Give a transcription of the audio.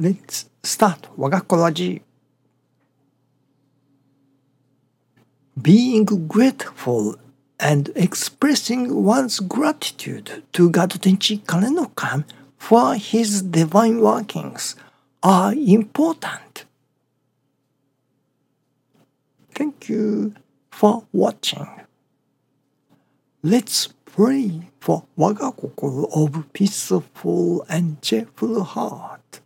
Let's start 我が子ラジ Being grateful and expressing one's gratitude to God Tenchi Kane no Kami for his divine workings are important. Thank you for watching. Let's pray for Wagakokoro of peaceful and cheerful heart.